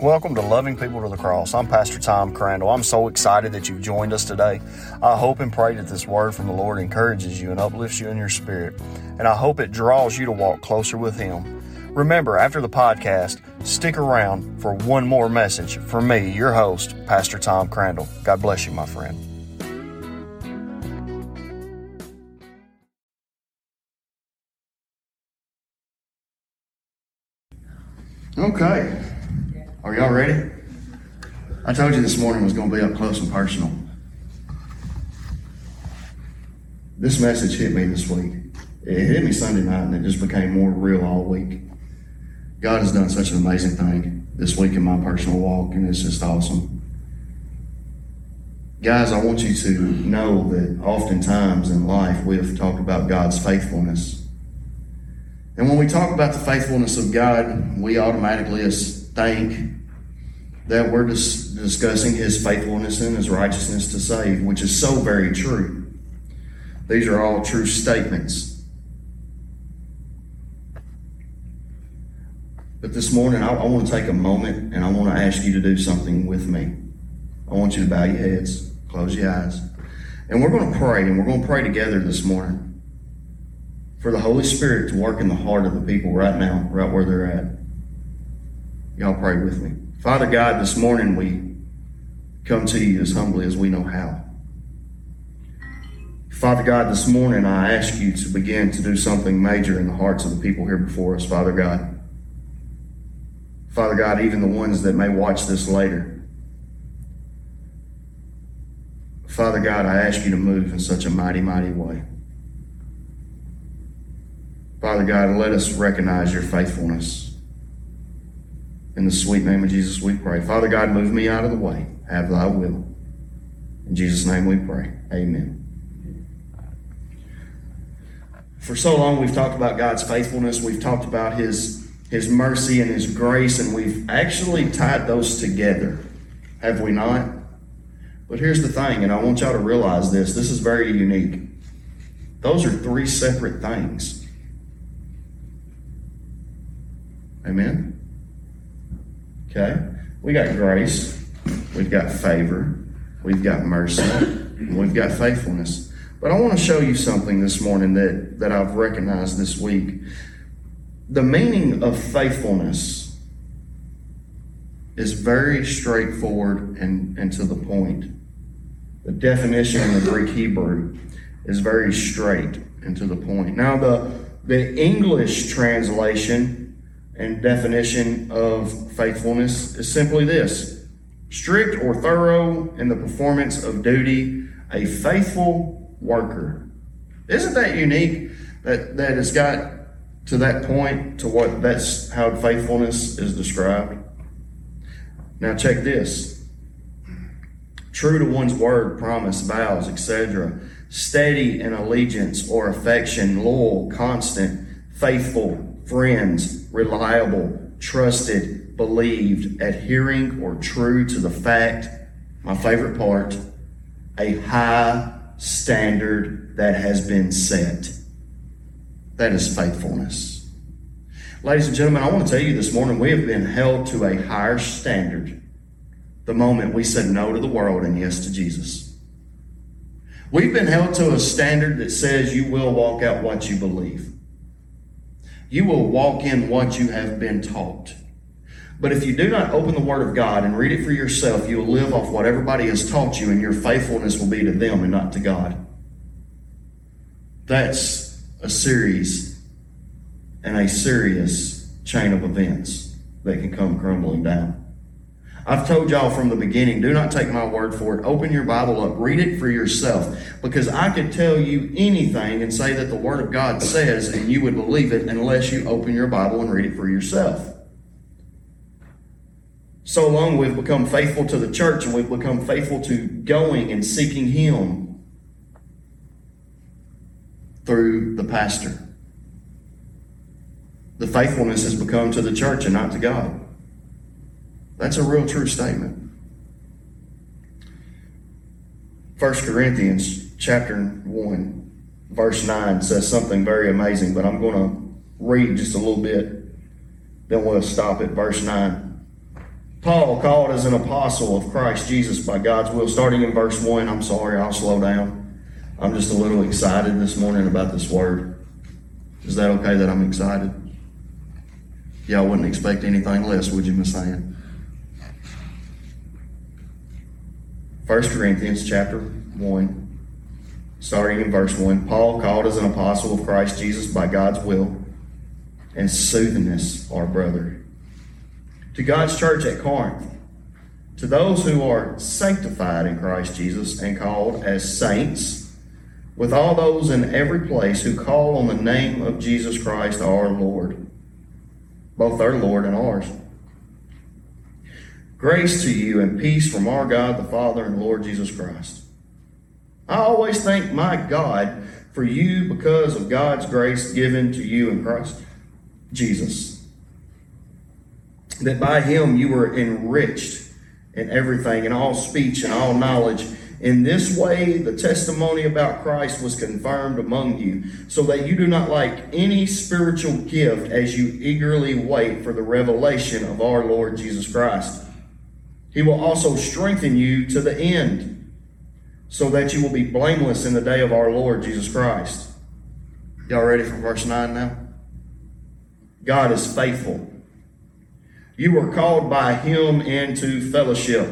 Welcome to Loving People to the Cross. I'm Pastor Tom Crandall. I'm so excited that you've joined us today. I hope and pray that this word from the Lord encourages you and uplifts you in your spirit, and I hope it draws you to walk closer with Him. Remember, after the podcast, stick around for one more message from me, your host, Pastor Tom Crandall. God bless you, my friend. Okay. Are y'all ready? I told you this morning was going to be up close and personal. This message hit me this week. It hit me Sunday night and it just became more real all week. God has done such an amazing thing this week in my personal walk, and it's just awesome. Guys, I want you to know that oftentimes in life we have talked about God's faithfulness. And when we talk about the faithfulness of God, we automatically think that we're dis- discussing his faithfulness and his righteousness to save, which is so very true. These are all true statements. But this morning, I, I want to take a moment and I want to ask you to do something with me. I want you to bow your heads, close your eyes, and we're going to pray, and we're going to pray together this morning for the Holy Spirit to work in the heart of the people right now, right where they're at. Y'all pray with me. Father God, this morning we come to you as humbly as we know how. Father God, this morning I ask you to begin to do something major in the hearts of the people here before us, Father God. Father God, even the ones that may watch this later. Father God, I ask you to move in such a mighty, mighty way. Father God, let us recognize your faithfulness. In the sweet name of Jesus, we pray. Father God, move me out of the way. Have thy will. In Jesus' name we pray. Amen. For so long, we've talked about God's faithfulness. We've talked about his, his mercy and his grace, and we've actually tied those together. Have we not? But here's the thing, and I want y'all to realize this this is very unique. Those are three separate things. Amen? Okay? We got grace, we've got favor, we've got mercy, we've got faithfulness. But I want to show you something this morning that, that I've recognized this week. The meaning of faithfulness is very straightforward and, and to the point. The definition in the Greek Hebrew is very straight and to the point. Now, the, the English translation and definition of faithfulness is simply this strict or thorough in the performance of duty, a faithful worker. Isn't that unique that, that it's got to that point to what that's how faithfulness is described? Now, check this true to one's word, promise, vows, etc., steady in allegiance or affection, loyal, constant, faithful, friends, reliable, trusted, believed, adhering, or true to the fact, my favorite part, a high standard that has been set. That is faithfulness. Ladies and gentlemen, I want to tell you this morning we have been held to a higher standard the moment we said no to the world and yes to Jesus. We've been held to a standard that says you will walk out what you believe you will walk in what you have been taught. But if you do not open the Word of God and read it for yourself, you will live off what everybody has taught you, and your faithfulness will be to them and not to God. That's a series and a serious chain of events that can come crumbling down. I've told y'all from the beginning, do not take my word for it. Open your Bible up, read it for yourself. Because I could tell you anything and say that the Word of God says, and you would believe it unless you open your Bible and read it for yourself. So long we've become faithful to the church and we've become faithful to going and seeking Him through the pastor. The faithfulness has become to the church and not to God. That's a real true statement. 1 Corinthians chapter 1, verse 9 says something very amazing, but I'm going to read just a little bit, then we'll stop at verse 9. Paul, called as an apostle of Christ Jesus by God's will, starting in verse 1. I'm sorry, I'll slow down. I'm just a little excited this morning about this word. Is that okay that I'm excited? Y'all wouldn't expect anything less, would you, Miss Ann? 1 Corinthians chapter 1, starting in verse 1. Paul, called as an apostle of Christ Jesus by God's will, and Sosthenes, our brother to God's church at Corinth, to those who are sanctified in Christ Jesus and called as saints, with all those in every place who call on the name of Jesus Christ our Lord, both our Lord and ours. Grace to you and peace from our God the Father and Lord Jesus Christ. I always thank my God for you because of God's grace given to you in Christ Jesus that by him you were enriched in everything, in all speech and all knowledge. In this way, the testimony about Christ was confirmed among you, so that you do not lack any spiritual gift as you eagerly wait for the revelation of our Lord Jesus Christ. He will also strengthen you to the end, so that you will be blameless in the day of our Lord Jesus Christ. Y'all ready for verse 9 now? God is faithful you were called by him into fellowship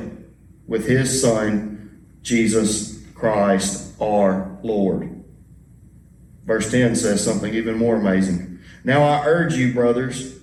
with his Son, Jesus Christ our Lord. Verse 10 says something even more amazing. Now I urge you, brothers,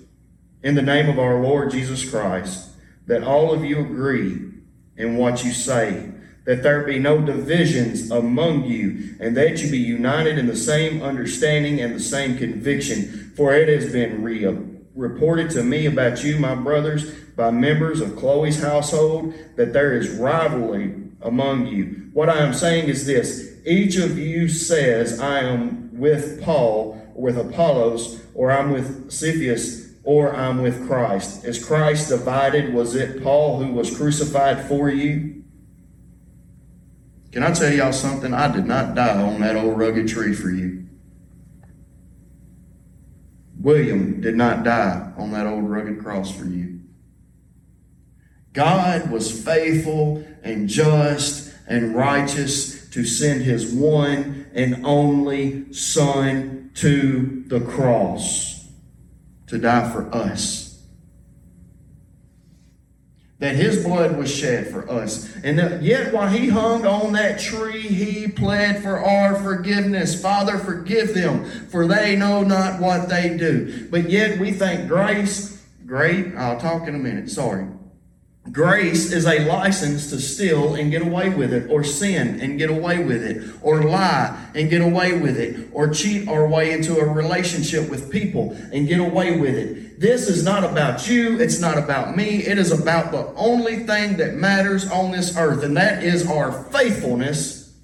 in the name of our Lord Jesus Christ, that all of you agree in what you say, that there be no divisions among you, and that you be united in the same understanding and the same conviction, for it has been real reported to me about you, my brothers, by members of Chloe's household, that there is rivalry among you. What I am saying is this each of you says, I am with Paul, or with Apollos, or I'm with Cephas, or I'm with Christ. Is Christ divided? Was it Paul who was crucified for you? Can I tell y'all something? I did not die on that old rugged tree for you. William did not die on that old rugged cross for you. God was faithful and just and righteous to send his one and only Son to the cross to die for us that his blood was shed for us. And that yet while he hung on that tree, he pled for our forgiveness. Father, forgive them, for they know not what they do. But yet we think grace, great, I'll talk in a minute, sorry. Grace is a license to steal and get away with it, or sin and get away with it, or lie and get away with it, or cheat our way into a relationship with people and get away with it. This is not about you, it's not about me, it is about the only thing that matters on this earth, and that is our faithfulness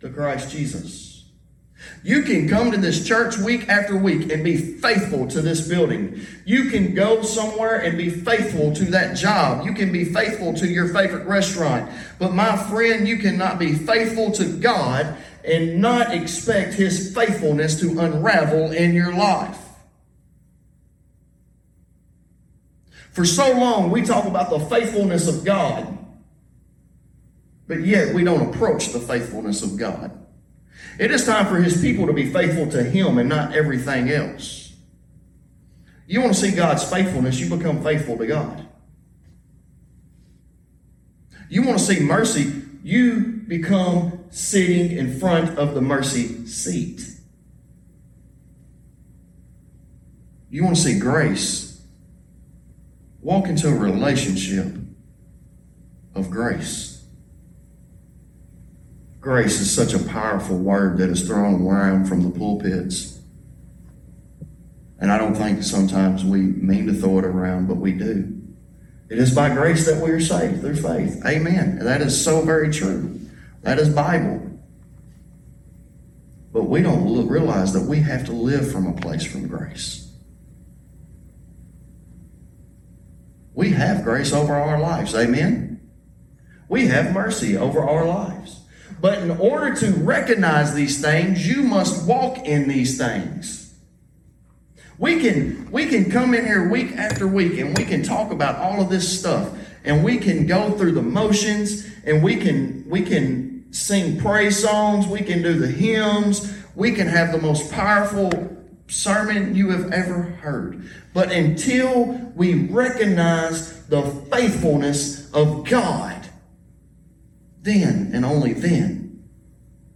to Christ Jesus. You can come to this church week after week and be faithful to this building. You can go somewhere and be faithful to that job. You can be faithful to your favorite restaurant. But my friend, you cannot be faithful to God and not expect His faithfulness to unravel in your life. For so long, we talk about the faithfulness of God, but yet we don't approach the faithfulness of God. It is time for his people to be faithful to him and not everything else. You want to see God's faithfulness, you become faithful to God. You want to see mercy, you become sitting in front of the mercy seat. You want to see grace, walk into a relationship of grace. Grace is such a powerful word that is thrown around from the pulpits. And I don't think sometimes we mean to throw it around, but we do. It is by grace that we are saved through faith. Amen. And that is so very true. That is Bible. But we don't realize that we have to live from a place from grace. We have grace over our lives. Amen. We have mercy over our lives. But in order to recognize these things, you must walk in these things. We can, we can come in here week after week and we can talk about all of this stuff. and we can go through the motions and we can we can sing praise songs, we can do the hymns, we can have the most powerful sermon you have ever heard. But until we recognize the faithfulness of God, then and only then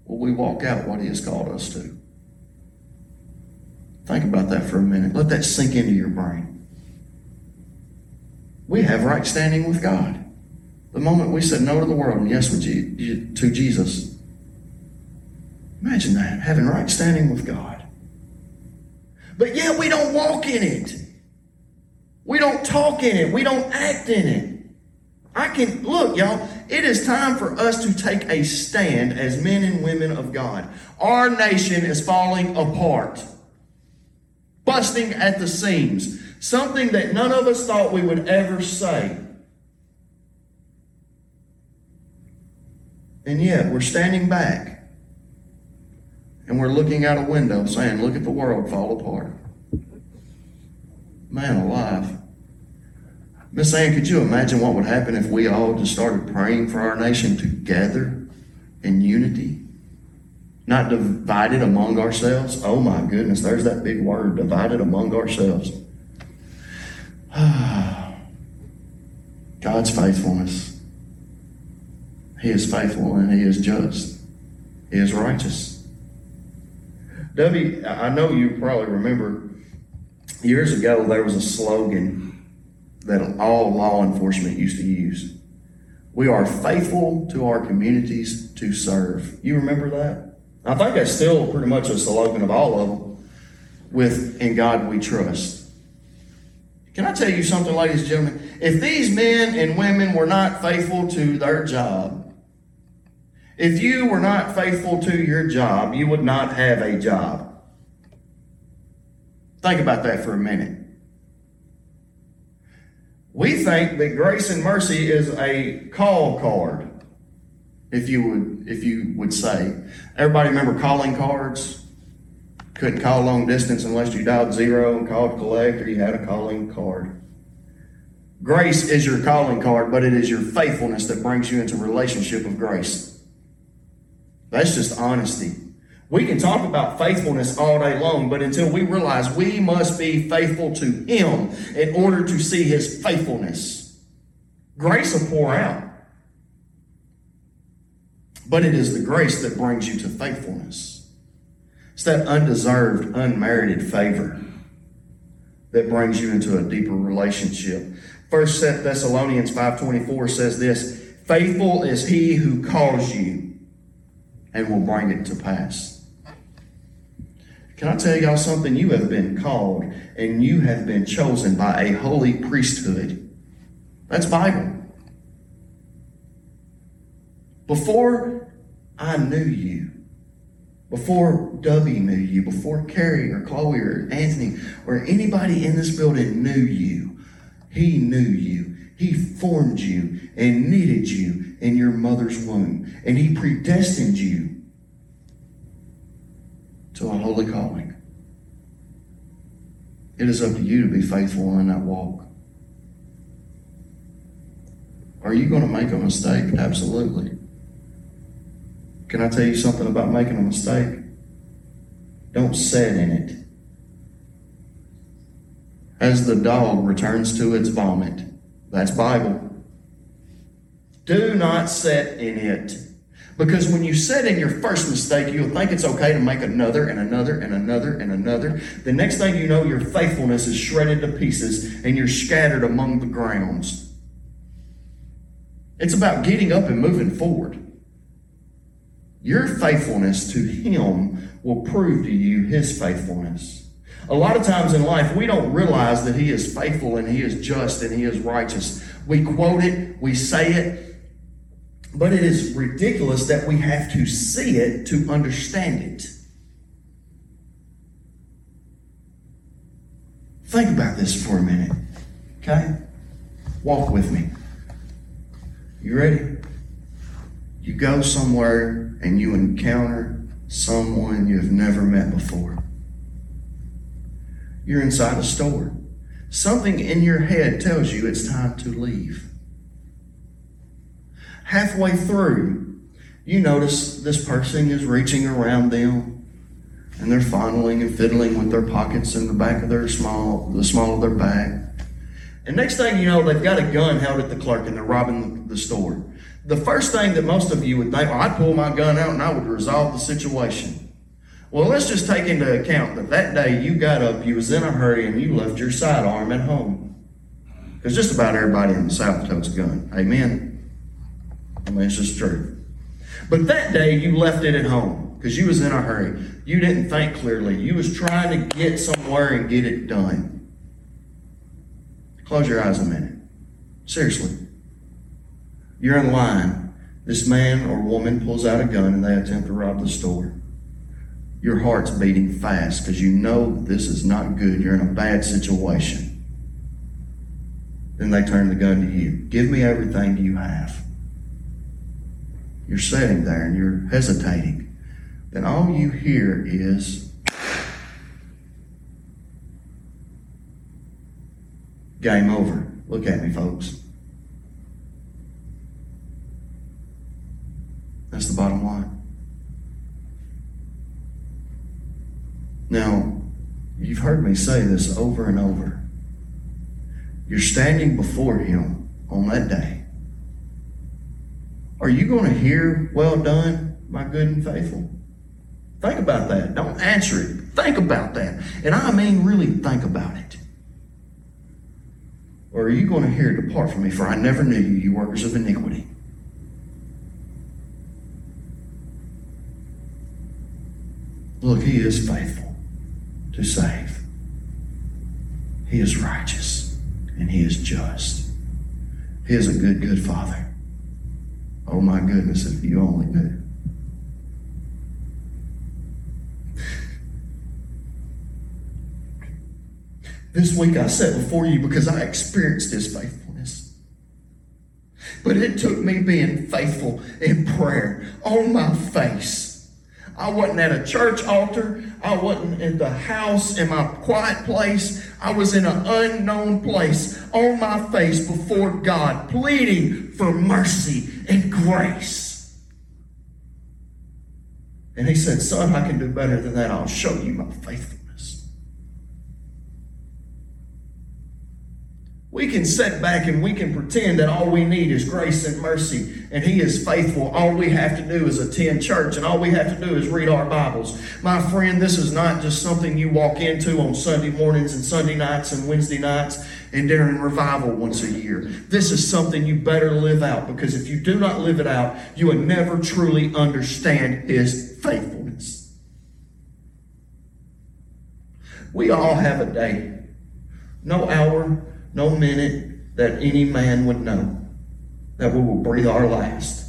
will we walk out what He has called us to. Think about that for a minute. Let that sink into your brain. We have right standing with God. The moment we said no to the world and yes to Jesus. Imagine that, having right standing with God. But yet we don't walk in it. We don't talk in it. We don't act in it. I can, look, y'all, it is time for us to take a stand as men and women of God. Our nation is falling apart, busting at the seams, something that none of us thought we would ever say. And yet we're standing back and we're looking out a window saying, Look at the world fall apart. Man alive. Miss Ann, could you imagine what would happen if we all just started praying for our nation together in unity? Not divided among ourselves. Oh my goodness, there's that big word, divided among ourselves. God's faithfulness. He is faithful and He is just. He is righteous. Debbie, I know you probably remember years ago there was a slogan that all law enforcement used to use. We are faithful to our communities to serve. You remember that? I think that's still pretty much a slogan of all of them. With in God we trust. Can I tell you something, ladies and gentlemen? If these men and women were not faithful to their job, if you were not faithful to your job, you would not have a job. Think about that for a minute. We think that grace and mercy is a call card, if you would, if you would say. Everybody remember calling cards? Couldn't call long distance unless you dialed zero and called collect or you had a calling card. Grace is your calling card, but it is your faithfulness that brings you into relationship of grace. That's just honesty. We can talk about faithfulness all day long, but until we realize we must be faithful to Him in order to see His faithfulness, grace will pour out. But it is the grace that brings you to faithfulness. It's that undeserved, unmerited favor that brings you into a deeper relationship. First Thessalonians 5.24 says this, Faithful is he who calls you and will bring it to pass. Can I tell y'all something? You have been called and you have been chosen by a holy priesthood. That's Bible. Before I knew you, before Dubby knew you, before Carrie or Chloe or Anthony or anybody in this building knew you, he knew you. He formed you and knitted you in your mother's womb. And He predestined you to a holy calling. It is up to you to be faithful in that walk. Are you going to make a mistake? Absolutely. Can I tell you something about making a mistake? Don't sit in it. As the dog returns to its vomit, that's Bible. Do not set in it. Because when you set in your first mistake, you'll think it's okay to make another and another and another and another. The next thing you know, your faithfulness is shredded to pieces and you're scattered among the grounds. It's about getting up and moving forward. Your faithfulness to Him will prove to you His faithfulness. A lot of times in life, we don't realize that He is faithful and He is just and He is righteous. We quote it, we say it, but it is ridiculous that we have to see it to understand it. Think about this for a minute, okay? Walk with me. You ready? You go somewhere and you encounter someone you have never met before. You're inside a store. Something in your head tells you it's time to leave. Halfway through, you notice this person is reaching around them and they're fondling and fiddling with their pockets in the back of their small, the small of their bag. And next thing you know, they've got a gun held at the clerk and they're robbing the, store. The first thing that most of you would think, well, I'd pull my gun out and I would resolve the situation. Well, let's just take into account that that day you got up, you was in a hurry, and you left your sidearm at home. Because just about everybody in the South totes a gun. Amen. I mean, true. But that day you left it at home because you was in a hurry. You didn't think clearly. You was trying to get somewhere and get it done. Close your eyes a minute. Seriously. You're in line. This man or woman pulls out a gun and they attempt to rob the store your heart's beating fast because you know this is not good. You're in a bad situation. Then they turn the gun to you. Give me everything you have. You're sitting there and you're hesitating. Then all you hear is game over. Look at me, folks. That's the bottom line. Now, you've heard me say this over and over. You're standing before Him on that day. Are you going to hear, Well done, my good and faithful? Think about that. Don't answer it. Think about that. And I mean, really think about it. Or are you going to hear, Depart from me, for I never knew you, you workers of iniquity? Look, He is faithful to save. He is righteous and He is just. He is a good, good Father. Oh my goodness, if you only knew. This week I sat before you because I experienced this faithfulness. But it took me being faithful in prayer on my face I wasn't at a church altar. I wasn't in the house in my quiet place. I was in an unknown place on my face before God, pleading for mercy and grace. And he said, Son, I can do better than that. I'll show you my faithfulness. We can sit back and we can pretend that all we need is grace and mercy and He is faithful. All we have to do is attend church and all we have to do is read our Bibles. My friend, this is not just something you walk into on Sunday mornings and Sunday nights and Wednesday nights and during revival once a year. This is something you better live out because if you do not live it out, you will never truly understand His faithfulness. We all have a day, no hour, no minute that any man would know that we will breathe our last.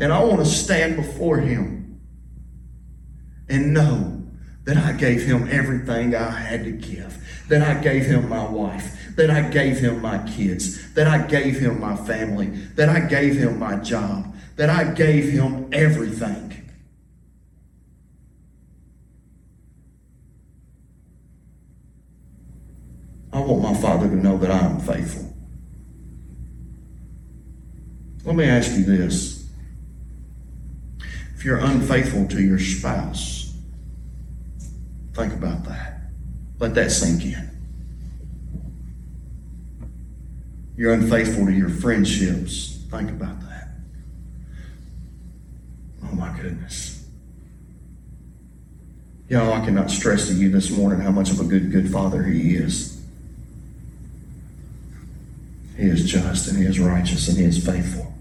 And I want to stand before him and know that I gave him everything I had to give, that I gave him my wife, that I gave him my kids, that I gave him my family, that I gave him my job, that I gave him everything. I want my Father to know that I am faithful. Let me ask you this. If you're unfaithful to your spouse, think about that. Let that sink in. You're unfaithful to your friendships. Think about that. Oh my goodness. Y'all, I cannot stress to you this morning how much of a good, good father he is. He is just and He is righteous and He is faithful.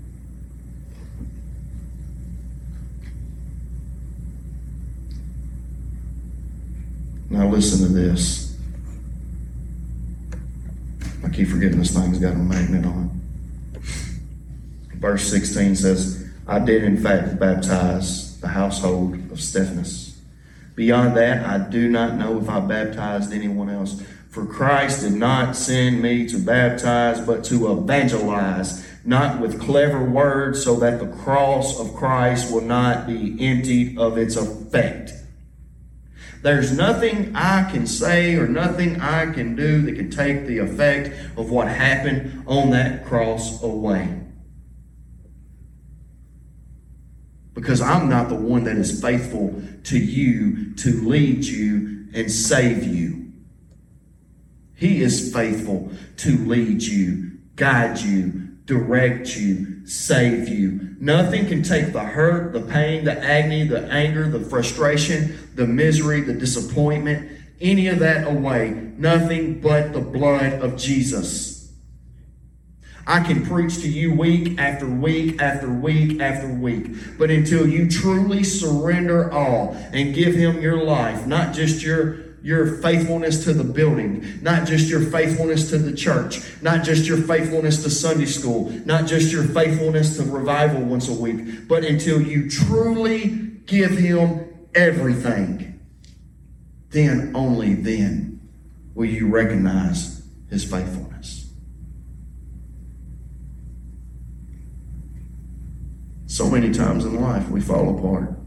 Now listen to this. I keep forgetting this thing's got a magnet on. Verse 16 says, I did in fact baptize the household of Stephanas. Beyond that, I do not know if I baptized anyone else. For Christ did not send me to baptize, but to evangelize, not with clever words, so that the cross of Christ will not be emptied of its effect. There's nothing I can say or nothing I can do that can take the effect of what happened on that cross away. Because I'm not the one that is faithful to you to lead you and save you. He is faithful to lead you, guide you, direct you, save you. Nothing can take the hurt, the pain, the agony, the anger, the frustration, the misery, the disappointment, any of that away. Nothing but the blood of Jesus. I can preach to you week after week after week after week. But until you truly surrender all and give Him your life, not just your your faithfulness to the building, not just your faithfulness to the church, not just your faithfulness to Sunday school, not just your faithfulness to revival once a week, but until you truly give Him everything, then only then will you recognize His faithfulness. So many times in life we fall apart.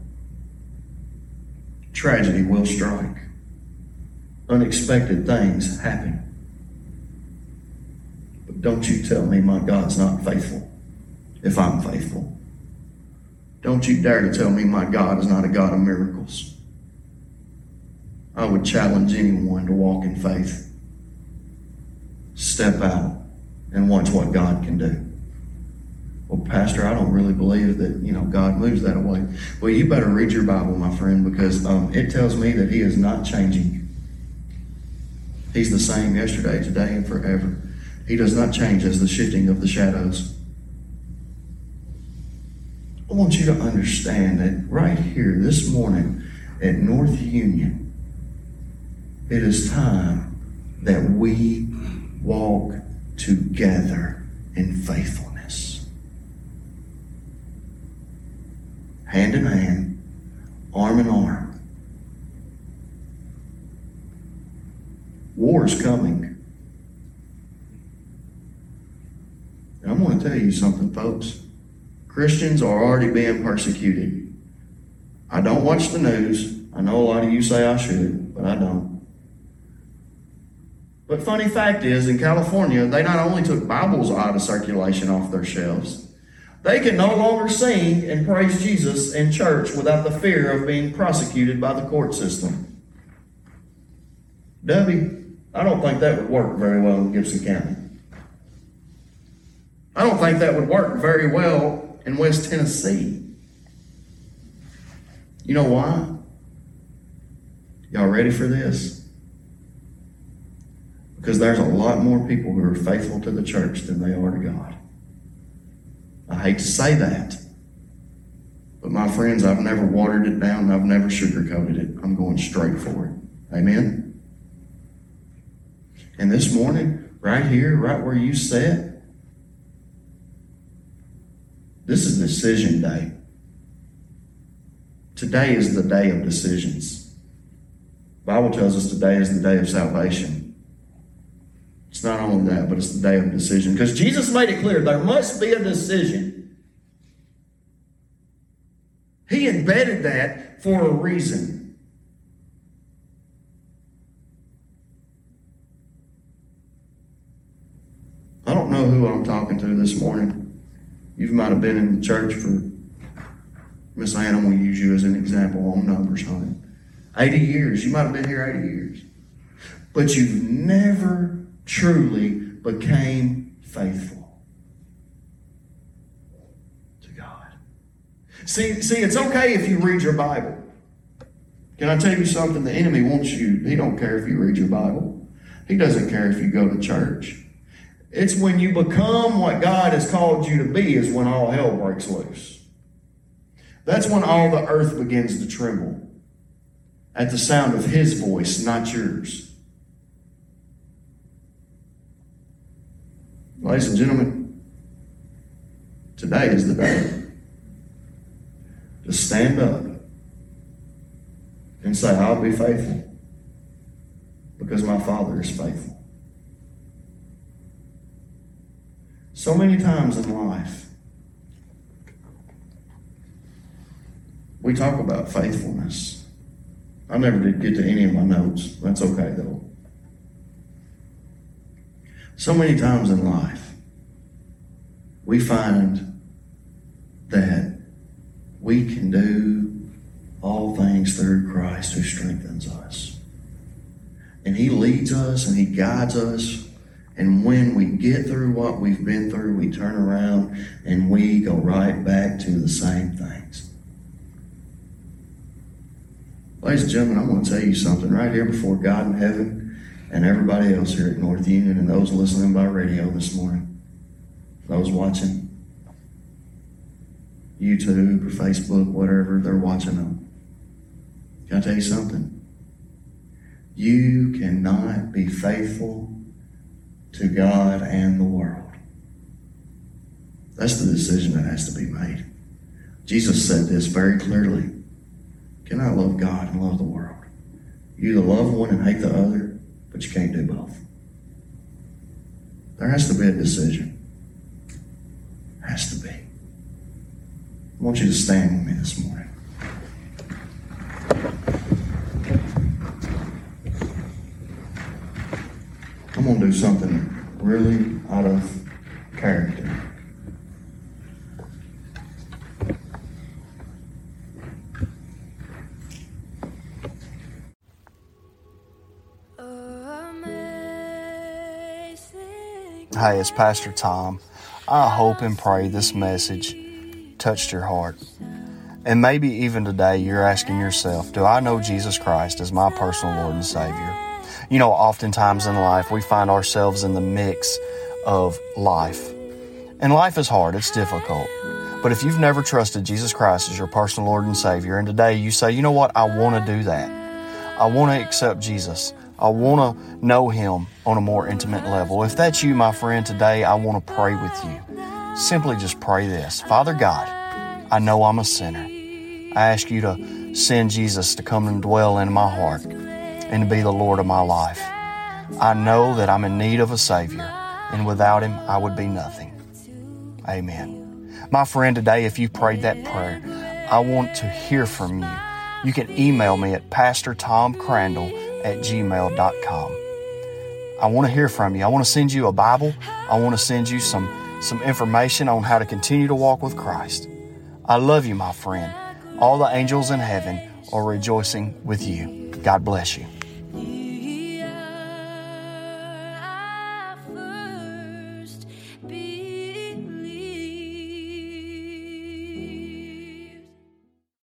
Tragedy will strike unexpected things happen. But don't you tell me my God's not faithful if I'm faithful. Don't you dare to tell me my God is not a God of miracles. I would challenge anyone to walk in faith. Step out and watch what God can do. Well, Pastor, I don't really believe that, you know, God moves that way. Well, you better read your Bible, my friend, because um, it tells me that He is not changing. He's the same yesterday, today, and forever. He does not change as the shifting of the shadows. I want you to understand that right here this morning at North Union, it is time that we walk together in faithfulness. Hand in hand, arm in arm War is coming. And I'm going to tell you something, folks. Christians are already being persecuted. I don't watch the news. I know a lot of you say I should, but I don't. But funny fact is, in California, they not only took Bibles out of circulation off their shelves, they can no longer sing and praise Jesus in church without the fear of being prosecuted by the court system. Debbie, I don't think that would work very well in Gibson County. I don't think that would work very well in West Tennessee. You know why? Y'all ready for this? Because there's a lot more people who are faithful to the church than they are to God. I hate to say that. But my friends, I've never watered it down. I've never sugarcoated it. I'm going straight for it. Amen? And this morning, right here, right where you sit, this is decision day. Today is the day of decisions. Bible tells us today is the day of salvation. It's not only that, but it's the day of decision. Because Jesus made it clear there must be a decision. He embedded that for a reason. Know who I'm talking to this morning. You might have been in the church for Miss Anna. We use you as an example on numbers, honey. 80 years. You might have been here 80 years. But you've never truly became faithful to God. See, see, it's okay if you read your Bible. Can I tell you something? The enemy wants you, he don't care if you read your Bible. He doesn't care if you go to church. It's when you become what God has called you to be, is when all hell breaks loose. That's when all the earth begins to tremble at the sound of His voice, not yours. Ladies and gentlemen, today is the day to stand up and say, I'll be faithful because my Father is faithful. So many times in life, we talk about faithfulness. I never did get to any of my notes. That's okay, though. So many times in life, we find that we can do all things through Christ who strengthens us. And He leads us and He guides us. And when we get through what we've been through, we turn around and we go right back to the same things. Ladies and gentlemen, I want to tell you something right here before God in heaven and everybody else here at North Union and those listening by radio this morning, those watching YouTube or Facebook, whatever they're watching on. Can I tell you something? You cannot be faithful to God and the world. That's the decision that has to be made. Jesus said this very clearly. Cannot love God and love the world. You either love one and hate the other, but you can't do both. There has to be a decision. Has to be. I want you to stand with me this morning. I'm do something really out of character. Hey, it's Pastor Tom. I hope and pray this message touched your heart. And maybe even today you're asking yourself, Do I know Jesus Christ as my personal Lord and Savior? You know, oftentimes in life we find ourselves in the mix of life. And life is hard, it's difficult. But if you've never trusted Jesus Christ as your personal Lord and Savior, and today you say, You know what, I want to do that. I want to accept Jesus. I want to know Him on a more intimate level. If that's you, my friend, today I want to pray with you. Simply just pray this Father God, I know I'm a sinner. I ask you to send Jesus to come and dwell in my heart and to be the Lord of my life. I know that I'm in need of a Savior, and without Him, I would be nothing. Amen. My friend, today, if you prayed that prayer, I want to hear from you. You can email me at PastorTomCrandall at gmail.com. I want to hear from you. I want to send you a Bible. I want to send you some, some information on how to continue to walk with Christ. I love you, my friend. All the angels in heaven are rejoicing with you. God bless you.